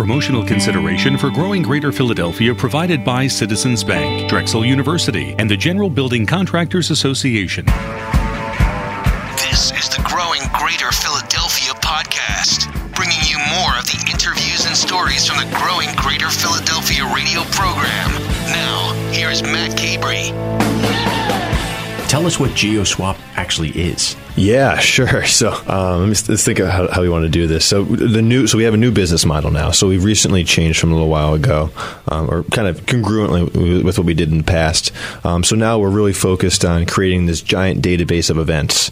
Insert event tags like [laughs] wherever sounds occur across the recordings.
Promotional consideration for growing Greater Philadelphia provided by Citizens Bank, Drexel University, and the General Building Contractors Association. This is the Growing Greater Philadelphia podcast, bringing you more of the interviews and stories from the Growing Greater Philadelphia radio program. Now, here's Matt Cabrey. Tell us what GeoSwap actually is. Yeah, [laughs] sure. So um, let's, let's think of how, how, we want to do this. So the new, so we have a new business model now. So we've recently changed from a little while ago, um, or kind of congruently with what we did in the past. Um, so now we're really focused on creating this giant database of events.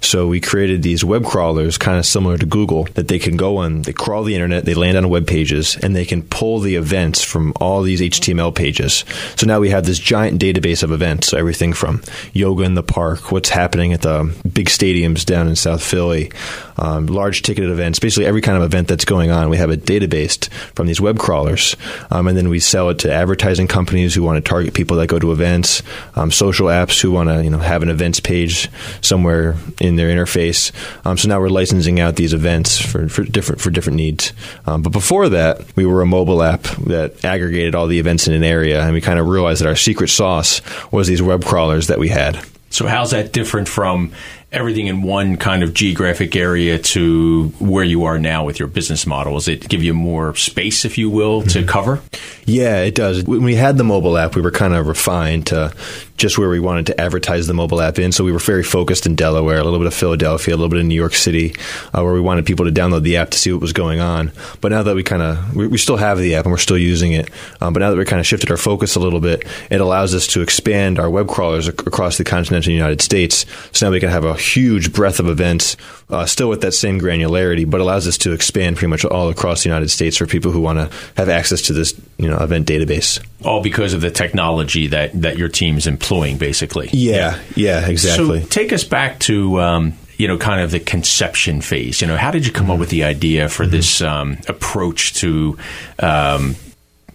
So we created these web crawlers, kind of similar to Google, that they can go on. They crawl the internet, they land on web pages, and they can pull the events from all these HTML pages. So now we have this giant database of events. Everything from yoga in the park, what's happening at the big stadiums down in South Philly, um, large ticketed events, basically every kind of event that's going on. We have it databased from these web crawlers, um, and then we sell it to advertising companies who want to target people that go to events, um, social apps who want to you know have an events page somewhere in their interface. Um, so now we're licensing out these events for, for different for different needs. Um, but before that, we were a mobile app that aggregated all the events in an area, and we kind of realized that our secret sauce was these web crawlers that we had. So how's that different from everything in one kind of geographic area to where you are now with your business model? Does it give you more space, if you will, to mm-hmm. cover? Yeah, it does. When we had the mobile app, we were kind of refined to just where we wanted to advertise the mobile app in. So we were very focused in Delaware, a little bit of Philadelphia, a little bit of New York City, uh, where we wanted people to download the app to see what was going on. But now that we kind of, we, we, still have the app and we're still using it. Um, but now that we kind of shifted our focus a little bit, it allows us to expand our web crawlers ac- across the continental United States. So now we can have a huge breadth of events, uh, still with that same granularity, but allows us to expand pretty much all across the United States for people who want to have access to this, you know, event database. All because of the technology that, that your team's employing, basically. Yeah, yeah, exactly. So take us back to um, you know, kind of the conception phase. You know, how did you come mm-hmm. up with the idea for mm-hmm. this um, approach to, um,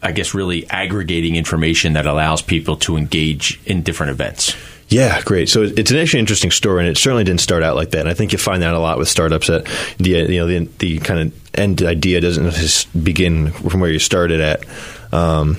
I guess, really aggregating information that allows people to engage in different events? Yeah, great. So it's an actually interesting story, and it certainly didn't start out like that. And I think you find that a lot with startups that the you know the, the kind of end idea doesn't begin from where you started at. Um,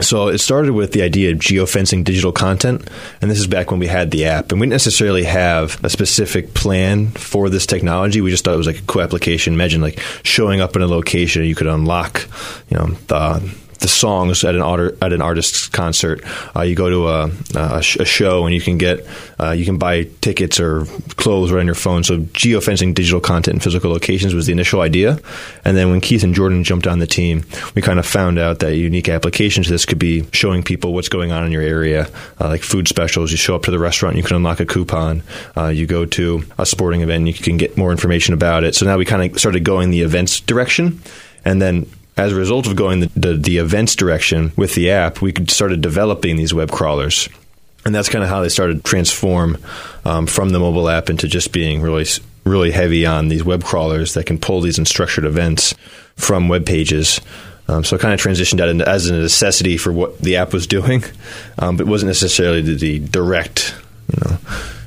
so it started with the idea of geofencing digital content, and this is back when we had the app, and we didn't necessarily have a specific plan for this technology. We just thought it was like a cool application. Imagine like showing up in a location, you could unlock, you know, the the songs at an at an artist's concert. Uh, you go to a, a, sh- a, show and you can get uh, you can buy tickets or clothes right on your phone. So geofencing digital content in physical locations was the initial idea, and then when Keith and Jordan jumped on the team, we kind of found out that unique applications to this could be showing people what's going on in your area, uh, like food specials. You show up to the restaurant, you can unlock a coupon. Uh, you go to a sporting event, you can get more information about it. So now we kind of started going the events direction. And then as a result of going the, the, the events direction with the app, we started developing these web crawlers. And that's kind of how they started to transform um, from the mobile app into just being really, really heavy on these web crawlers that can pull these unstructured events from web pages. Um, so it kind of transitioned out as a necessity for what the app was doing, [laughs] um, but wasn't necessarily the, the direct, you know,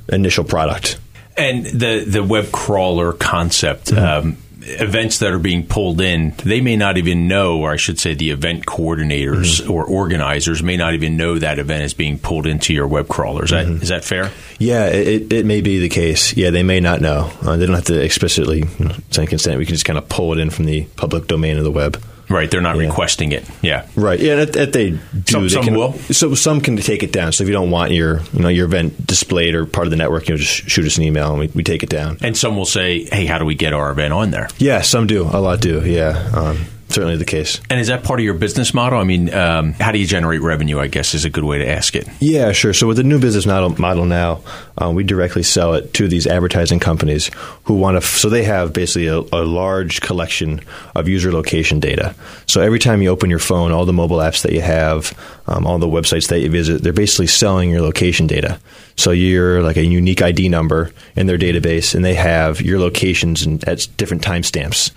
initial product. And the the web crawler concept. Mm-hmm um, events that are being pulled in, they may not even know, or I should say, the event coordinators mm-hmm. or organizers may not even know that event is being pulled into your web crawler. Is, mm-hmm. that, is that fair? Yeah, it, it may be the case. Yeah, they may not know. Uh, they don't have to explicitly you know, send consent. We can just kind of pull it in from the public domain of the web. Right, they're not yeah. requesting it. Yeah, right. Yeah, that, that they do. Some, they some can, will. So some can take it down. So if you don't want your you know your event displayed or part of the network, you know, just shoot us an email and we, we take it down. And some will say, "Hey, how do we get our event on there?" Yeah, some do. A lot do. Yeah. Um, certainly the case. And is that part of your business model? I mean, um, how do you generate revenue? I guess is a good way to ask it. Yeah, sure. So with the new business model, model now, uh, we directly sell it to these advertising companies who want to. F- so they have basically a, a, large collection of user location data. So every time you open your phone, all the mobile apps that you have, um, all the websites that you visit, they're basically selling your location data. So you're like a unique ID number in their database, and they have your locations and at different timestamps.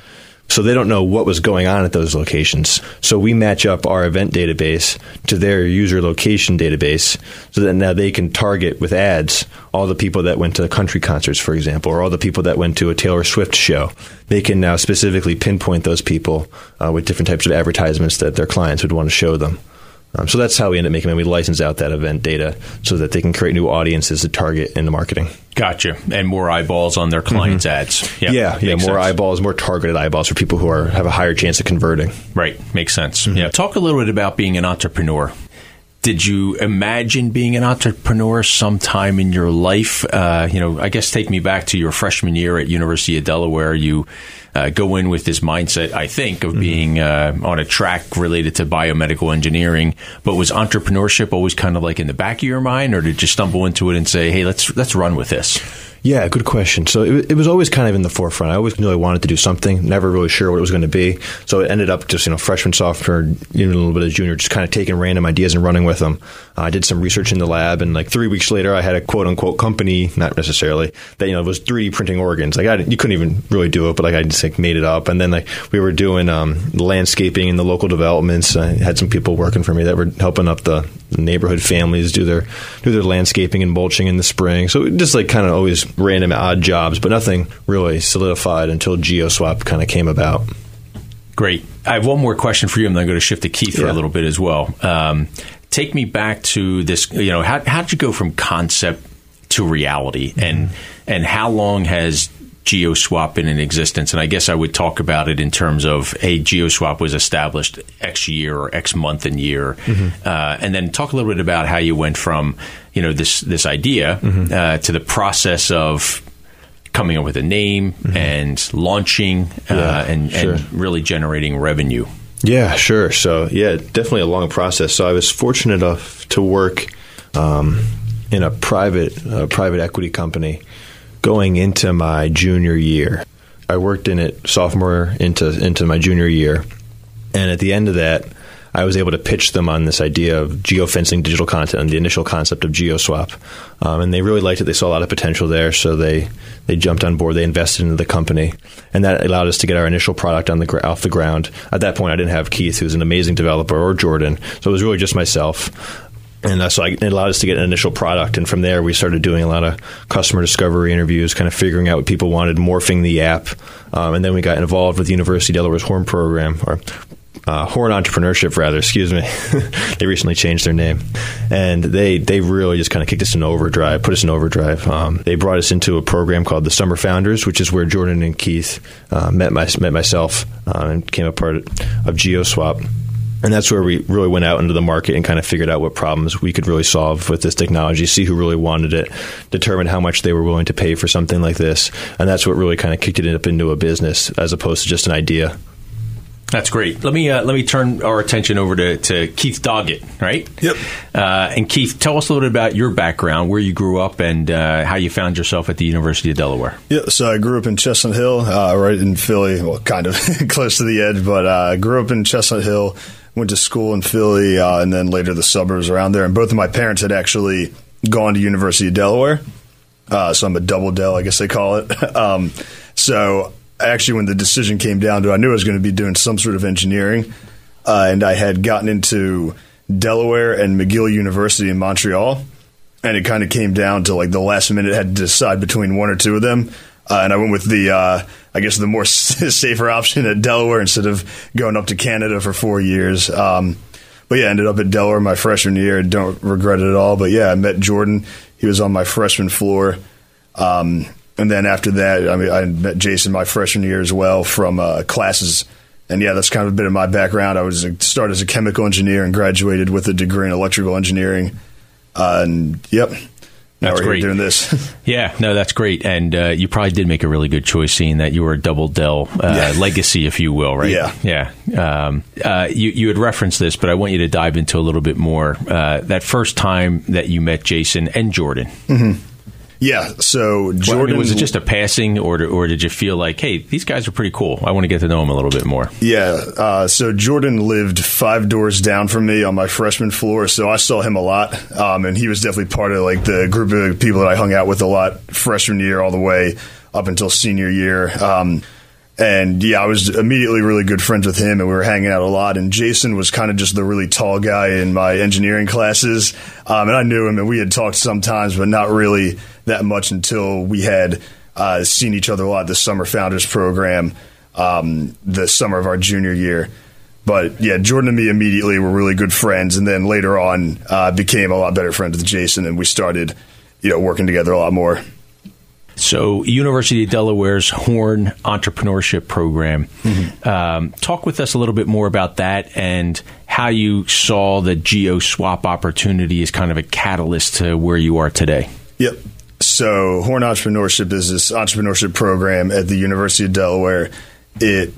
So they don't know what was going on at those locations. So we match up our event database to their user location database so that now they can target with ads all the people that went to country concerts, for example, or all the people that went to a Taylor Swift show. They can now specifically pinpoint those people uh, with different types of advertisements that their clients would want to show them. Um, so that's how we end up making it. We license out that event data so that they can create new audiences to target in the marketing. Gotcha. And more eyeballs on their clients' mm-hmm. ads. Yep. Yeah, yeah, more sense. eyeballs, more targeted eyeballs for people who are have a higher chance of converting. Right, makes sense. Mm-hmm. Yeah. Talk a little bit about being an entrepreneur. Did you imagine being an entrepreneur sometime in your life? Uh, you know, I guess take me back to your freshman year at University of Delaware. You uh, go in with this mindset, I think, of mm-hmm. being uh, on a track related to biomedical engineering. But was entrepreneurship always kind of like in the back of your mind, or did you stumble into it and say, "Hey, let's let's run with this"? Yeah, good question. So it, it, was always kind of in the forefront. I always knew I wanted to do something, never really sure what it was going to be. So it ended up just, you know, freshman, sophomore, even a little bit of junior, just kind of taking random ideas and running with them. Uh, I did some research in the lab, and like three weeks later, I had a quote unquote company, not necessarily, that, you know, was 3D printing organs. Like, I, you couldn't even really do it, but like I just like made it up. And then like we were doing um, landscaping in the local developments. I had some people working for me that were helping up the neighborhood families do their do their landscaping and mulching in the spring. So just like kind of always random odd jobs, but nothing really solidified until GeoSwap kind of came about. Great. I have one more question for you, and then I'm going to shift to Keith yeah. for a little bit as well. Um, take me back to this. You know, how how did you go from concept to reality, mm-hmm. and and how long has GeoSwap been in existence? And I guess I would talk about it in terms of, hey, GeoSwap was established X year or X month and year, mm-hmm. uh, and then talk a little bit about how you went from, you know, this this idea mm-hmm. uh, to the process of coming up with a name mm-hmm. and launching uh, and, sure. and really generating revenue. Yeah, sure. So yeah, definitely a long process. So I was fortunate enough to work um, in a private uh, private equity company going into my junior year. I worked in it sophomore into into my junior year, and at the end of that, I was able to pitch them on this idea of geofencing digital content and the initial concept of GeoSwap, um, and they really liked it. They saw a lot of potential there, so they they jumped on board. They invested into the company, and that allowed us to get our initial product on the off the ground. At that point, I didn't have Keith, who's an amazing developer, or Jordan, so it was really just myself and uh, so I, it allowed us to get an initial product. And from there, we started doing a lot of customer discovery interviews, kind of figuring out what people wanted, morphing the app. Um, and then we got involved with the University of Delaware's Horn program, or uh, Horn Entrepreneurship, rather. Excuse me. [laughs] they recently changed their name, and they they really just kind of kicked us in overdrive, put us in overdrive. Um, they brought us into a program called the Summer Founders, which is where Jordan and Keith uh, met my, met myself uh, and came a part of GeoSwap and that's where we really went out into the market and kind of figured out what problems we could really solve with this technology, see who really wanted it, determine how much they were willing to pay for something like this. And that's what really kind of kicked it up into a business as opposed to just an idea. That's great. Let me uh, let me turn our attention over to, to Keith Doggett, right? Yep. Uh, and Keith, tell us a little bit about your background, where you grew up, and uh, how you found yourself at the University of Delaware. Yeah, so I grew up in Chestnut Hill, uh, right in Philly, well, kind of [laughs] close to the edge, but uh, I grew up in Chestnut Hill went to school in Philly, uh, and then later the suburbs around there. And both of my parents had actually gone to University of Delaware, uh, so I'm a double Del, I guess they call it. [laughs] um, so actually, when the decision came down to, I knew I was going to be doing some sort of engineering, uh, and I had gotten into Delaware and McGill University in Montreal, and it kind of came down to like the last minute, I had to decide between one or two of them. Uh, and I went with the, uh, I guess, the more [laughs] safer option at Delaware instead of going up to Canada for four years. Um, but yeah, ended up at Delaware my freshman year. Don't regret it at all. But yeah, I met Jordan. He was on my freshman floor. Um, and then after that, I mean, I met Jason my freshman year as well from uh, classes. And yeah, that's kind of a bit of my background. I was started as a chemical engineer and graduated with a degree in electrical engineering. Uh, and yep, now that's great. doing this. [laughs] yeah, no, that's great. And uh, you probably did make a really good choice, seeing that you were a double Dell uh, yeah. legacy, if you will, right? Yeah, yeah. Um, uh, you you had referenced this, but I want you to dive into a little bit more. Uh, that first time that you met Jason and Jordan. Mm-hmm. Yeah. So Jordan well, I mean, was it just a passing, or or did you feel like, hey, these guys are pretty cool? I want to get to know them a little bit more. Yeah. Uh, so Jordan lived five doors down from me on my freshman floor, so I saw him a lot, um, and he was definitely part of like the group of people that I hung out with a lot freshman year all the way up until senior year. Um, And yeah, I was immediately really good friends with him, and we were hanging out a lot. And Jason was kind of just the really tall guy in my engineering classes, um, and I knew him, and we had talked sometimes, but not really that much until we had uh, seen each other a lot. The summer founders program, um, the summer of our junior year. But yeah, Jordan and me immediately were really good friends, and then later on uh, became a lot better friends with Jason, and we started, you know, working together a lot more. So, University of Delaware's Horn Entrepreneurship Program. Mm-hmm. Um, talk with us a little bit more about that and how you saw the GeoSwap opportunity as kind of a catalyst to where you are today. Yep. So, Horn Entrepreneurship is this entrepreneurship program at the University of Delaware. It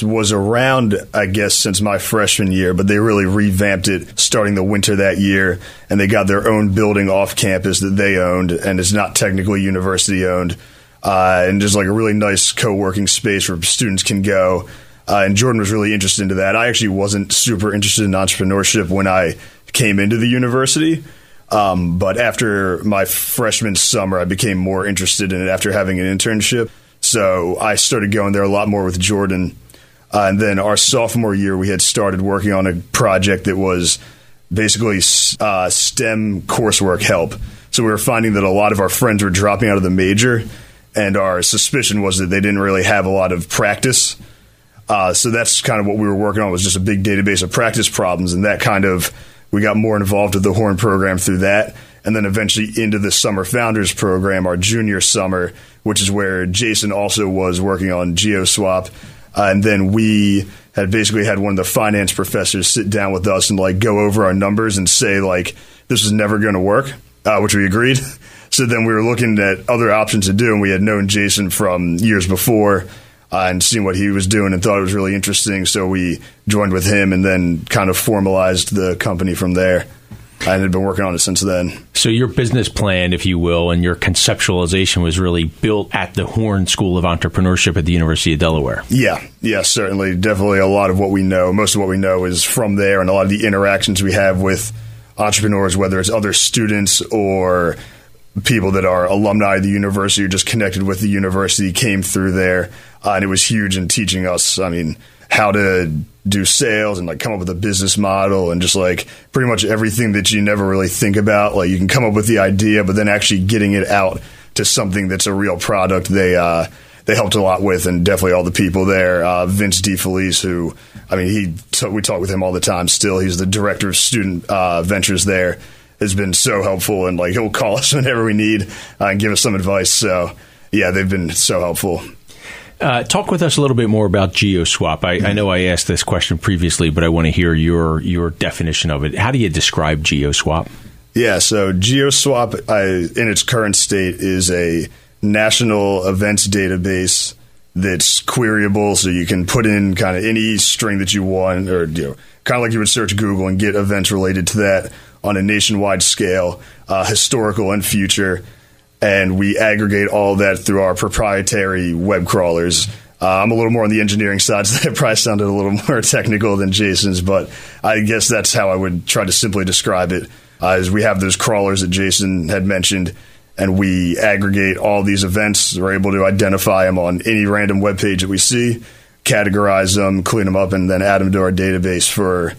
was around, I guess, since my freshman year, but they really revamped it starting the winter that year, and they got their own building off campus that they owned, and it's not technically university owned, uh, and just like a really nice co-working space where students can go. Uh, and Jordan was really interested into that. I actually wasn't super interested in entrepreneurship when I came into the university. Um, but after my freshman summer, I became more interested in it after having an internship. So I started going there a lot more with Jordan. Uh, and then our sophomore year, we had started working on a project that was basically uh, STEM coursework help. So we were finding that a lot of our friends were dropping out of the major, and our suspicion was that they didn't really have a lot of practice. Uh, so that's kind of what we were working on was just a big database of practice problems, and that kind of we got more involved with the Horn program through that, and then eventually into the Summer Founders program, our junior summer, which is where Jason also was working on GeoSwap uh, and then we had basically had one of the finance professors sit down with us and like go over our numbers and say like this is never going to work, uh, which we agreed. [laughs] So then we were looking at other options to do, and we had known Jason from years before uh, and seen what he was doing and thought it was really interesting. So we joined with him and then kind of formalized the company from there and had been working on it since then. So your business plan, if you will, and your conceptualization was really built at the Horn School of Entrepreneurship at the University of Delaware. Yeah, yeah, certainly, definitely. A lot of what we know, most of what we know, is from there, and a lot of the interactions we have with entrepreneurs, whether it's other students or people that are alumni of the university or just connected with the university, came through there, uh, and it was huge in teaching us. I mean how to do sales and like come up with a business model and just like pretty much everything that you never really think about. Like you can come up with the idea, but then actually getting it out to something that's a real product. They uh, they helped a lot with, and definitely all the people there. Uh, Vince DeFelice, who I mean, he we talk with him all the time. Still, he's the director of student uh, ventures there. Has been so helpful, and like he'll call [laughs] us whenever we need uh, and give us some advice. So yeah, they've been so helpful. Uh, talk with us a little bit more about GeoSwap. I, I, know I asked this question previously, but I want to hear your your definition of it. How do you describe GeoSwap? Yeah, so GeoSwap, I, in its current state, is a national events database that's queryable, so you can put in kind of any string that you want, or you know, kind of like you would search Google and get events related to that on a nationwide scale, uh, historical and future and we aggregate all that through our proprietary web crawlers. Uh, I'm a little more on the engineering side, [laughs] so that probably sounded a little more [laughs] technical than Jason's, but I guess that's how I would try to simply describe it. Uh, we have those crawlers that Jason had mentioned, and we aggregate all these events. We're able to identify them on any random web page that we see, categorize them, clean them up, and then add them to our database for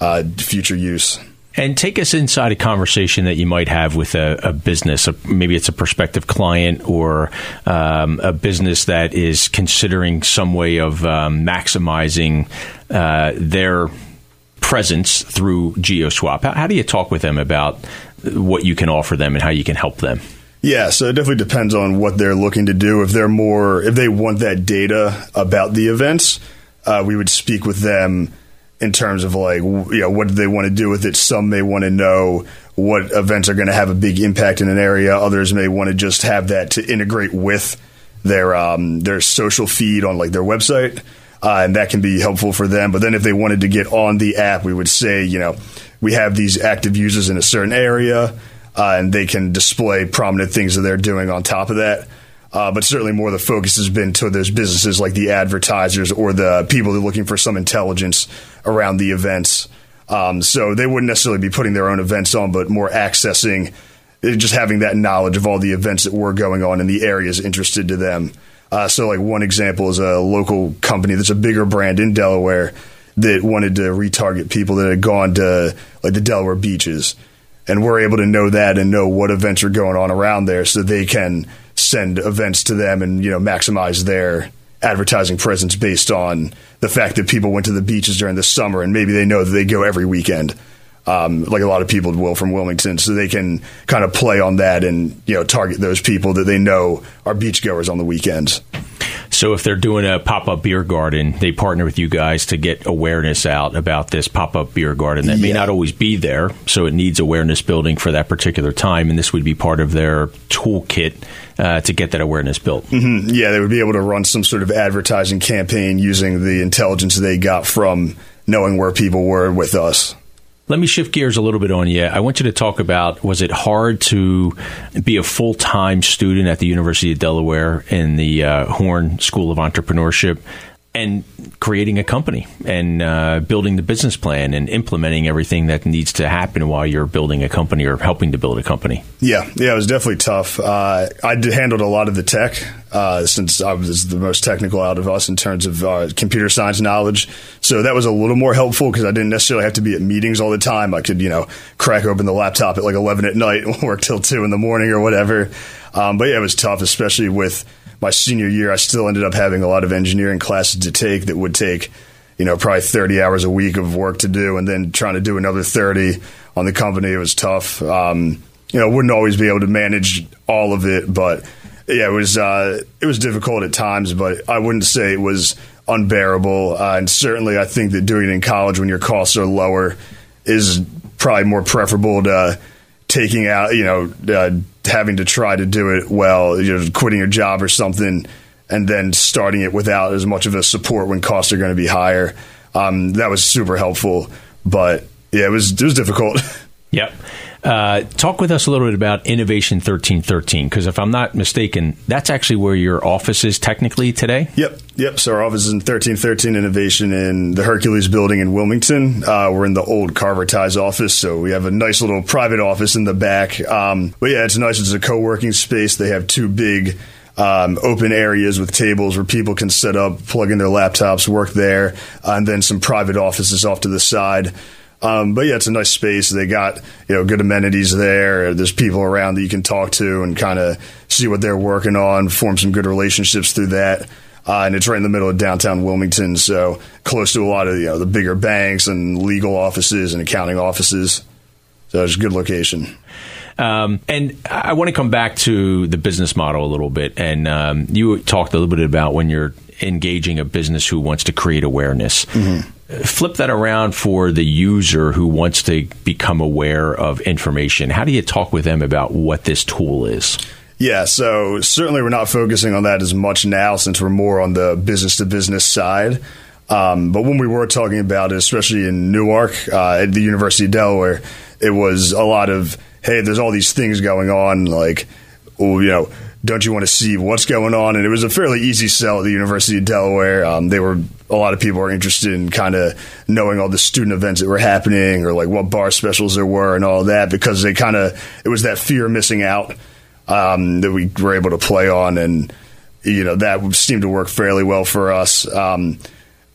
uh, future use. And take us inside a conversation that you might have with a, a business. A, maybe it's a prospective client or um, a business that is considering some way of um, maximizing uh, their presence through GeoSwap. How, how do you talk with them about what you can offer them and how you can help them? Yeah, so it definitely depends on what they're looking to do. If they're more, if they want that data about the events, uh, we would speak with them in terms of like you know what do they want to do with it. Some may want to know what events are going to have a big impact in an area. Others may want to just have that to integrate with their um, their social feed on like their website, uh, and that can be helpful for them. But then if they wanted to get on the app, we would say you know we have these active users in a certain area, uh, and they can display prominent things that they're doing on top of that. Uh, but certainly more the focus has been to those businesses like the advertisers or the people that are looking for some intelligence around the events. Um, so they wouldn't necessarily be putting their own events on, but more accessing, uh, just having that knowledge of all the events that were going on in the areas interested to them. Uh, so, like one example is a local company that's a bigger brand in Delaware that wanted to retarget people that had gone to like the Delaware beaches, and we're able to know that and know what events are going on around there, so they can send events to them and you know maximize their advertising presence based on the fact that people went to the beaches during the summer and maybe they know that they go every weekend. Um, like a lot of people will from Wilmington, so they can kind of play on that and you know target those people that they know are beachgoers on the weekends. So if they're doing a pop up beer garden, they partner with you guys to get awareness out about this pop up beer garden that may not always be there. So it needs awareness building for that particular time, and this would be part of their toolkit uh, to get that awareness built. Yeah, they would be able to run some sort of advertising campaign using the intelligence they got from knowing where people were with us. Let me shift gears a little bit on you. I want you to talk about was it hard to be a full time student at the University of Delaware in the uh, Horn School of Entrepreneurship and creating a company and uh, building the business plan and implementing everything that needs to happen while you're building a company or helping to build a company? Yeah, yeah, it was definitely tough. Uh, I handled a lot of the tech uh, since I was the most technical out of us in terms of uh, computer science knowledge. So that was a little more helpful because I didn't necessarily have to be at meetings all the time. I could, you know, crack open the laptop at like 11 at night and [laughs] work till 2 in the morning or whatever. Um, but yeah, it was tough, especially with my senior year. I still ended up having a lot of engineering classes to take that would take you know, probably 30 hours a week of work to do, and then trying to do another 30 on the company. It was tough. Um, you know, wouldn't always be able to manage all of it, but yeah, it was uh, it was difficult at times. But I wouldn't say it was unbearable. Uh, and certainly, I think that doing it in college when your costs are lower is probably more preferable to taking out, you know, uh, having to try to do it well, you know, quitting your job or something, and then starting it without as much of a support when costs are going to be higher. Um, that was super helpful, but yeah, it was it was difficult. [laughs] Yep. Uh, talk with us a little bit about Innovation 1313, because if I'm not mistaken, that's actually where your office is technically today. Yep, yep. So our office is in thirteen thirteen Innovation in the Hercules Building in Wilmington. Uh, we're in the old Carver Ties office, so we have a nice little private office in the back. Um, but yeah, it's nice. It's a co-working space. They have two big. Um, open areas with tables where people can set up, plug in their laptops, work there, and then some private offices off to the side. Um, but yeah, it's a nice space. They got you know good amenities there. There's people around that you can talk to and kind of see what they're working on, form some good relationships through that. Uh, and it's right in the middle of downtown Wilmington, so close to a lot of you know the bigger banks and legal offices and accounting offices. So it's a good location. Um, and I want to come back to the business model a little bit. And um, you talked a little bit about when you're engaging a business who wants to create awareness. Flip that around for the user who wants to become aware of information. How do you talk with them about what this tool is? Yeah, so certainly we're not focusing on that as much now since we're more on the business to business side. Um, but when we were talking about it, especially in Newark uh, at the University of Delaware, it was a lot of, hey, there's all these things going on, like, you know, don't you want to see what's going on? And it was a fairly easy sell at the University of Delaware. Um, they were a lot of people are interested in kind of knowing all the student events that were happening or like what bar specials there were and all that because they kind of it was that fear of missing out um, that we were able to play on, and you know that seemed to work fairly well for us. Um,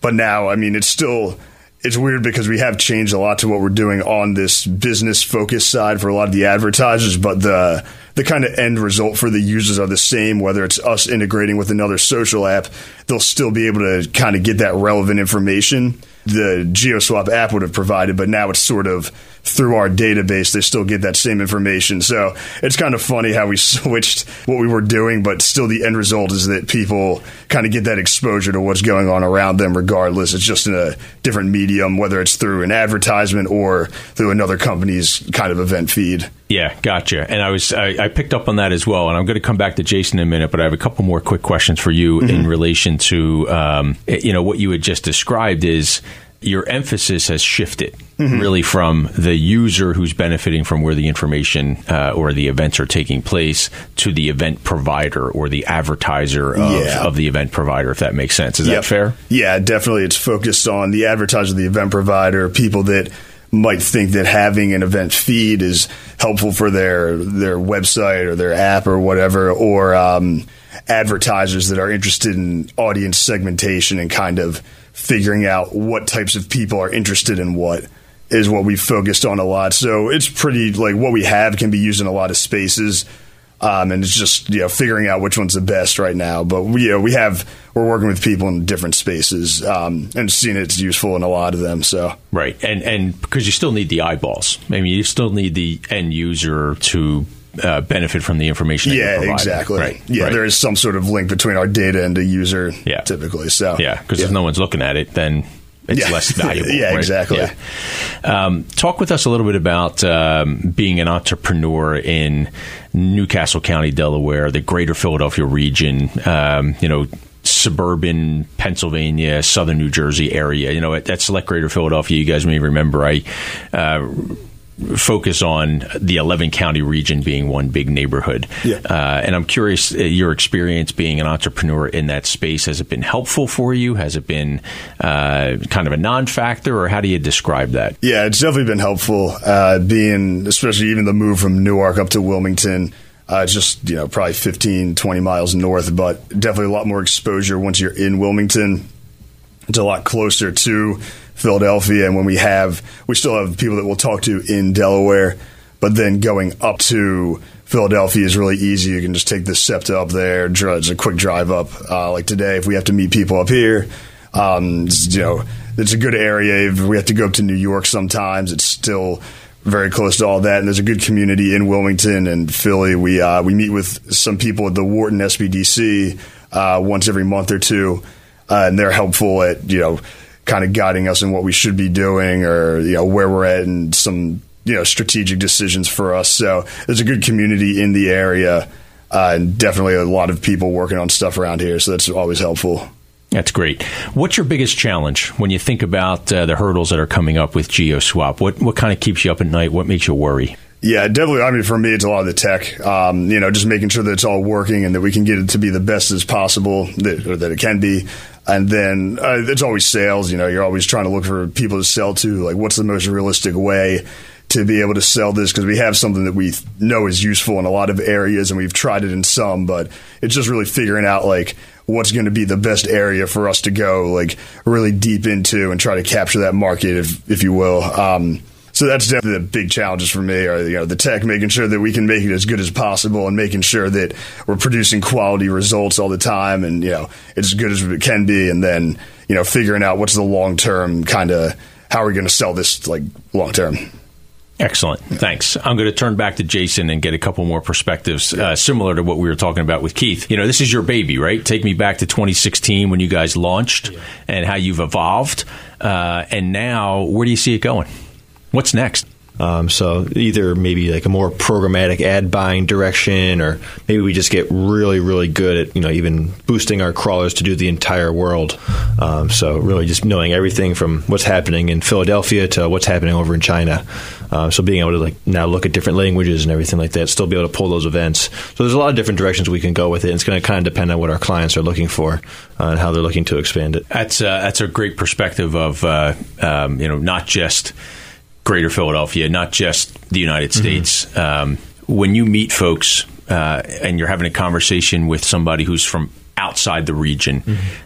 but now, I mean, it's still it's weird because we have changed a lot to what we're doing on this business focus side for a lot of the advertisers, but the the kind of end result for the users are the same. Whether it's us integrating with another social app, they'll still be able to kind of get that relevant information the GeoSwap app would have provided, but now it's sort of through our database. They still get that same information. So it's kind of funny how we [laughs] switched what we were doing, but still the end result is that people kind of get that exposure to what's going on around them regardless. It's just in a different medium, whether it's through an advertisement or through another company's kind of event feed. Yeah, gotcha. And I was I, I picked up on that as well. And I'm going to come back to Jason in a minute, but I have a couple more quick questions for you in relation to um, you know what you had just described is your emphasis has shifted really from the user who's benefiting from where the information uh, or the events are taking place to the event provider or the advertiser of, Yeah. of the event provider, if that makes sense. Is Yep. that fair? Yeah, definitely. It's focused on the advertiser, the event provider, people that might think that having an event feed is helpful for their their website or their app or whatever, or um, advertisers that are interested in audience segmentation and kind of figuring out what types of people are interested in what is what we focused on a lot. So it's pretty like what we have can be used in a lot of spaces. Um, and it's just you know figuring out which one's the best right now. But we you know, we have we're working with people in different spaces um, and seeing it's useful in a lot of them. So right, and and because you still need the eyeballs. I mean, you still need the end user to uh, benefit from the information. yeah, exactly. Right. Yeah, right. there is some sort of link between our data and the user. Yeah. typically. So Yeah, because if no one's looking at it, then it's Yeah. less valuable. [laughs] Yeah, right? exactly. Yeah. Um, talk with us a little bit about um, being an entrepreneur in New Castle County, Delaware, the Greater Philadelphia region. Um, you know. Suburban Pennsylvania, southern New Jersey area. You know, at, at Select Greater Philadelphia, you guys may remember I uh, focus on the 11 county region being one big neighborhood. Yeah. Uh, and I'm curious, uh, your experience being an entrepreneur in that space, has it been helpful for you? Has it been uh, kind of a non factor, or how do you describe that? Yeah, it's definitely been helpful. Uh, being, especially even the move from Newark up to Wilmington, uh, just, you know, probably 15, 20 miles north, but definitely a lot more exposure once you're in Wilmington. It's a lot closer to Philadelphia. And when we have, we still have people that we'll talk to in Delaware, but then going up to Philadelphia is really easy. You can just take the SEPTA up there, it's a quick drive up. Uh, like today, if we have to meet people up here, um, you know, it's a good area. If we have to go up to New York sometimes, it's still very close to all that. And there's a good community in Wilmington and Philly. We uh, we meet with some people at the Wharton SBDC uh, once every month or two, uh, and they're helpful at you know kind of guiding us in what we should be doing or you know where we're at and some you know strategic decisions for us. So there's a good community in the area. Uh, and definitely a lot of people working on stuff around here, so that's always helpful. That's great. What's your biggest challenge when you think about uh, the hurdles that are coming up with GeoSwap? What what kind of keeps you up at night? What makes you worry? Yeah, definitely. I mean, for me, it's a lot of the tech. Um, you know, just making sure that it's all working and that we can get it to be the best as possible, that, or that it can be. And then uh, it's always sales. You know, you're always trying to look for people to sell to. Like, what's the most realistic way to be able to sell this? Because we have something that we know is useful in a lot of areas, and we've tried it in some. But it's just really figuring out like what's going to be the best area for us to go, like really deep into, and try to capture that market, if if you will. Um, so that's definitely the big challenges for me are you know the tech making sure that we can make it as good as possible and making sure that we're producing quality results all the time and you know it's as good as it can be and then you know figuring out what's the long term kind of how are we going to sell this like long term Excellent. Thanks. I'm going to turn back to Jason and get a couple more perspectives uh, similar to what we were talking about with Keith. You know, this is your baby, right? Take me back to 2016 when you guys launched and how you've evolved. Uh, and now, where do you see it going? What's next? Um, so either maybe like a more programmatic ad buying direction, or maybe we just get really, really good at you know even boosting our crawlers to do the entire world. Um, so really just knowing everything from what's happening in Philadelphia to what's happening over in China. Uh, so being able to like now look at different languages and everything like that, still be able to pull those events. So there's a lot of different directions we can go with it. And it's going to kind of depend on what our clients are looking for uh, and how they're looking to expand it. That's uh, that's a great perspective of uh, um, you know not just Greater Philadelphia, not just the United States. Um, when you meet folks uh, and you're having a conversation with somebody who's from outside the region,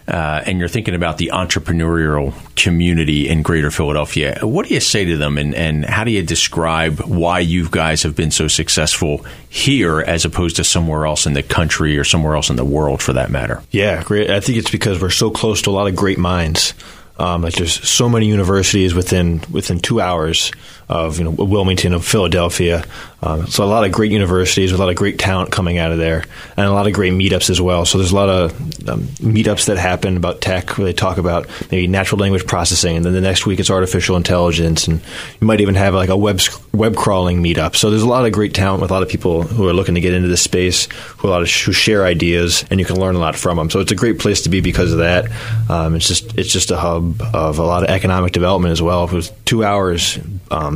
uh, and you're thinking about the entrepreneurial community in Greater Philadelphia, what do you say to them, and, and how do you describe why you guys have been so successful here as opposed to somewhere else in the country or somewhere else in the world, for that matter? Yeah, great. I think it's because we're so close to a lot of great minds. Um, like there's so many universities within within two hours of you know Wilmington of Philadelphia. Um, so a lot of great universities, with a lot of great talent coming out of there, and a lot of great meetups as well. So there's a lot of um, meetups that happen about tech where they talk about maybe natural language processing, and then the next week it's artificial intelligence, and you might even have like a web web crawling meetup. So there's a lot of great talent with a lot of people who are looking to get into this space, who a lot of who share ideas, and you can learn a lot from them. So it's a great place to be because of that. Um, it's just it's just a hub of a lot of economic development as well. It was two hours,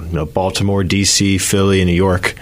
um, you know, Baltimore, D.C., Philly, and New York.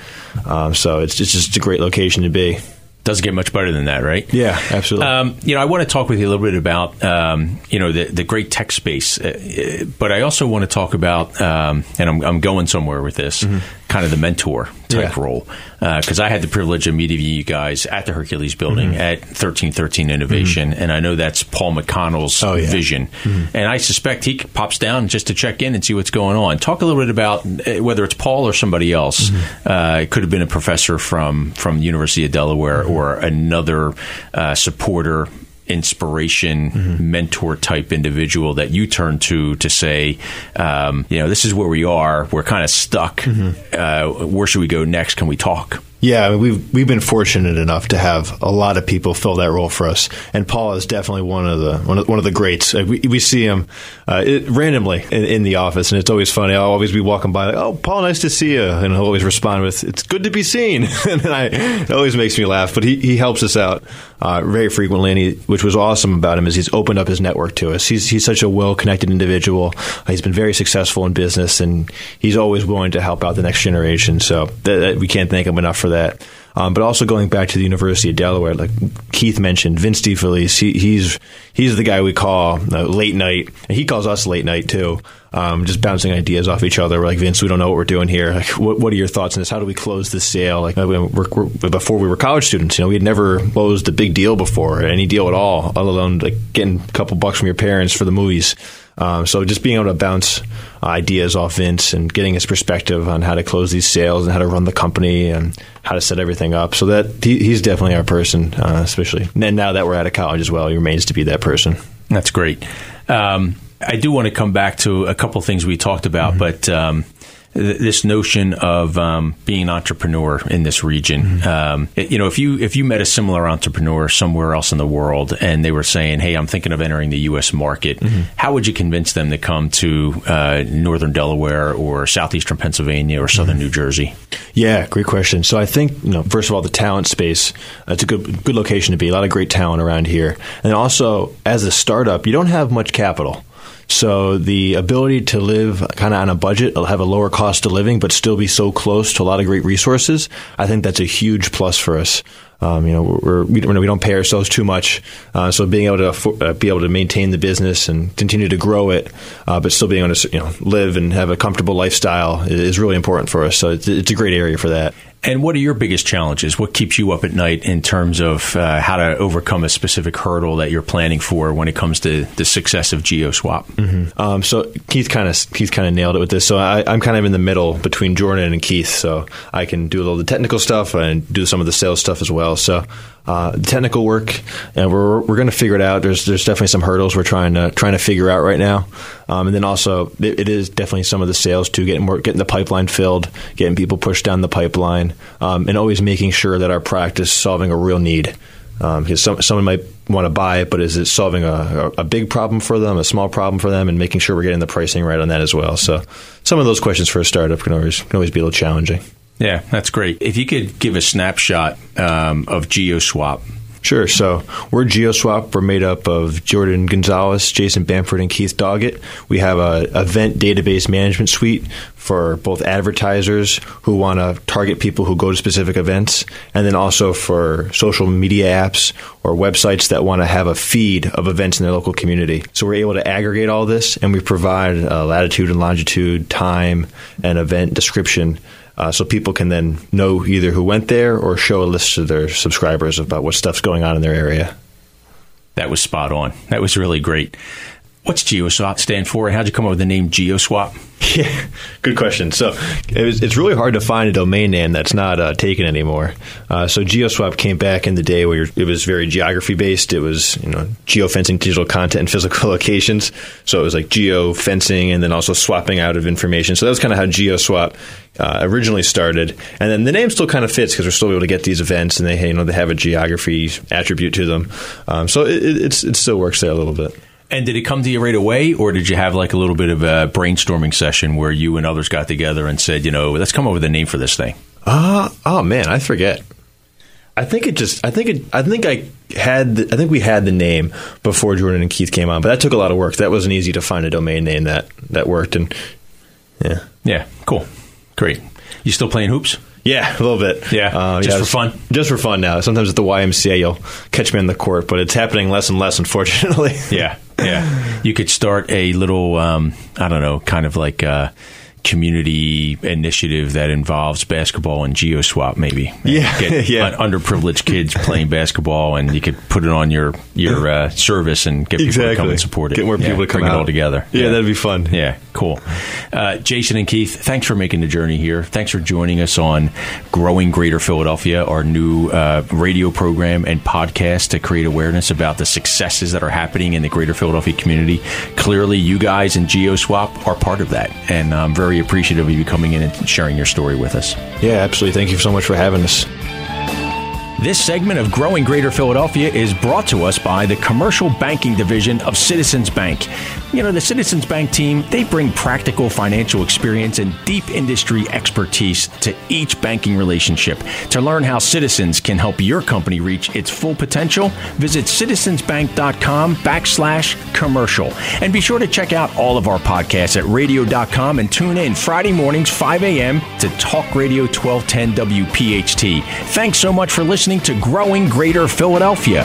Um, so it's, it's just a great location to be. Doesn't get much better than that, right? Yeah, absolutely. Um, you know, I want to talk with you a little bit about um, you know the the great tech space, uh, but I also want to talk about, um, and I'm, I'm going somewhere with this, kind of the mentor type Yeah. role, because I had the privilege of meeting you guys at the Hercules Building at 1313 Innovation, and I know that's Paul McConnell's Oh, yeah. vision, and I suspect he pops down just to check in and see what's going on. Talk a little bit about uh, whether it's Paul or somebody else. Uh, it could have been a professor from from the University of Delaware or another uh, supporter. Inspiration, mentor type individual that you turn to to say, um, you know, this is where we are. We're kind of stuck. Uh, where should we go next? Can we talk? Yeah, we've we've been fortunate enough to have a lot of people fill that role for us, and Paul is definitely one of the one of, one of the greats. Uh, We, we see him uh, it, randomly in, in the office, and it's always funny. I'll always be walking by, like, "Oh, Paul, nice to see you," and he'll always respond with, "It's good to be seen," [laughs] and I, it always makes me laugh. But he, he helps us out uh, very frequently, and he, which was awesome about him is he's opened up his network to us. He's he's such a well connected individual. Uh, he's been very successful in business, and he's always willing to help out the next generation. So that, that- we can't thank him enough for that. Um, but also going back to the University of Delaware, like Keith mentioned, Vince DeFelice, he, he's he's the guy we call uh, late night, and he calls us late night too. Um, just bouncing ideas off each other. We're like Vince, we don't know what we're doing here. Like, what, what are your thoughts on this? How do we close this sale? Like uh, we're, we're, before we were college students, you know, we had never closed a big deal before, any deal at all, let alone like getting a couple bucks from your parents for the movies. Um, so just being able to bounce ideas off Vince and getting his perspective on how to close these sales and how to run the company and how to set everything up. So that he, he's definitely our person, uh, especially. And now that we're out of college as well, he remains to be that person. That's great. Um, I do want to come back to a couple things we talked about, but um, th- this notion of um, being an entrepreneur in this region. Um, it- you know, if you if you met a similar entrepreneur somewhere else in the world, and they were saying, "Hey, I'm thinking of entering the U.S. market," how would you convince them to come to uh, northern Delaware or southeastern Pennsylvania or southern New Jersey? Yeah, great question. So I think you know, first of all, the talent space. It's a good good location to be. A lot of great talent around here, and also as a startup, you don't have much capital. So the ability to live kind of on a budget, have a lower cost of living, but still be so close to a lot of great resources, I think that's a huge plus for us. Um, you know, we're, we, don't- we don't pay ourselves too much, uh, so being able to uh, be able to maintain the business and continue to grow it, uh, but still being able to you know live and have a comfortable lifestyle is, is really important for us. So it's, it's a great area for that. And what are your biggest challenges? What keeps you up at night in terms of uh, how to overcome a specific hurdle that you're planning for when it comes to the success of GeoSwap? Um, so Keith kind of Keith kind of nailed it with this. So I, I'm kind of in the middle between Jordan and Keith. So I can do a little of the technical stuff and do some of the sales stuff as well. So uh, technical work, and we're we're going to figure it out. There's there's definitely some hurdles we're trying to trying to figure out right now. Um, and then also it, it is definitely some of the sales too, getting more getting the pipeline filled, getting people pushed down the pipeline, um, and always making sure that our practice is solving a real need um, because some, someone might want to buy it, but is it solving a, a, a big problem for them, a small problem for them, and making sure we're getting the pricing right on that as well. So some of those questions for a startup can always can always be a little challenging. Yeah, that's great. If you could give a snapshot um, of GeoSwap, Sure. So we're GeoSwap. We're made up of Jordan Gonzalez, Jason Bamford, and Keith Doggett. We have a event database management suite for both advertisers who want to target people who go to specific events, and then also for social media apps or websites that want to have a feed of events in their local community. So we're able to aggregate all this, and we provide uh, latitude and longitude, time, and event description uh, so people can then know either who went there or show a list to their subscribers about what stuff's going on in their area. that was spot on. That was really great. What's GeoSwap stand for, and how'd you come up with the name GeoSwap? [laughs] Yeah, good question. So it was, it's really hard to find a domain name that's not uh, taken anymore. Uh, so GeoSwap came back in the day where it was very geography based. It was you know geofencing digital content and physical [laughs] locations. So it was like geofencing and then also swapping out of information. So that was kind of how GeoSwap uh, originally started. And then the name still kind of fits because we're still able to get these events and they you know they have a geography attribute to them. Um, so it, it, it still works there a little bit. And did it come to you right away, or did you have like a little bit of a brainstorming session where you and others got together and said, you know, let's come up with a name for this thing? Uh, oh man, I forget. I think it just. I think it. I think I had. The, I think we had the name before Jordan and Keith came on, but that took a lot of work. That wasn't easy to find a domain name that that worked. And yeah, Yeah, cool, great. You still playing hoops? Yeah, a little bit. Yeah, Uh, just for fun? Just for fun now. Sometimes at the YMCA, you'll catch me on the court, but it's happening less and less, [laughs] unfortunately. Yeah, yeah. You could start a little, um, I don't know, kind of like a community initiative that involves basketball and GeoSwap, maybe. Yeah, Get [laughs] yeah. un- underprivileged kids playing basketball, and you could put it on your your uh, service and get people to come and support it. Get more Yeah, people to come bring it all together. Yeah, that'd be fun. Yeah, cool. Uh, Jason and Keith, thanks for making the journey here. Thanks for joining us on Growing Greater Philadelphia, our new uh, radio program and podcast to create awareness about the successes that are happening in the Greater Philadelphia community. Clearly, you guys and GeoSwap are part of that, and I'm very appreciative of you coming in and sharing your story with us. Yeah, absolutely. Thank you so much for having us. This segment of Growing Greater Philadelphia is brought to us by the Commercial Banking Division of Citizens Bank. You know, the Citizens Bank team, they bring practical financial experience and deep industry expertise to each banking relationship. To learn how Citizens can help your company reach its full potential, visit citizensbank.com backslash commercial. And be sure to check out all of our podcasts at radio.com and tune in Friday mornings, 5 a.m. to Talk Radio 1210 WPHT. Thanks so much for listening to Growing Greater Philadelphia.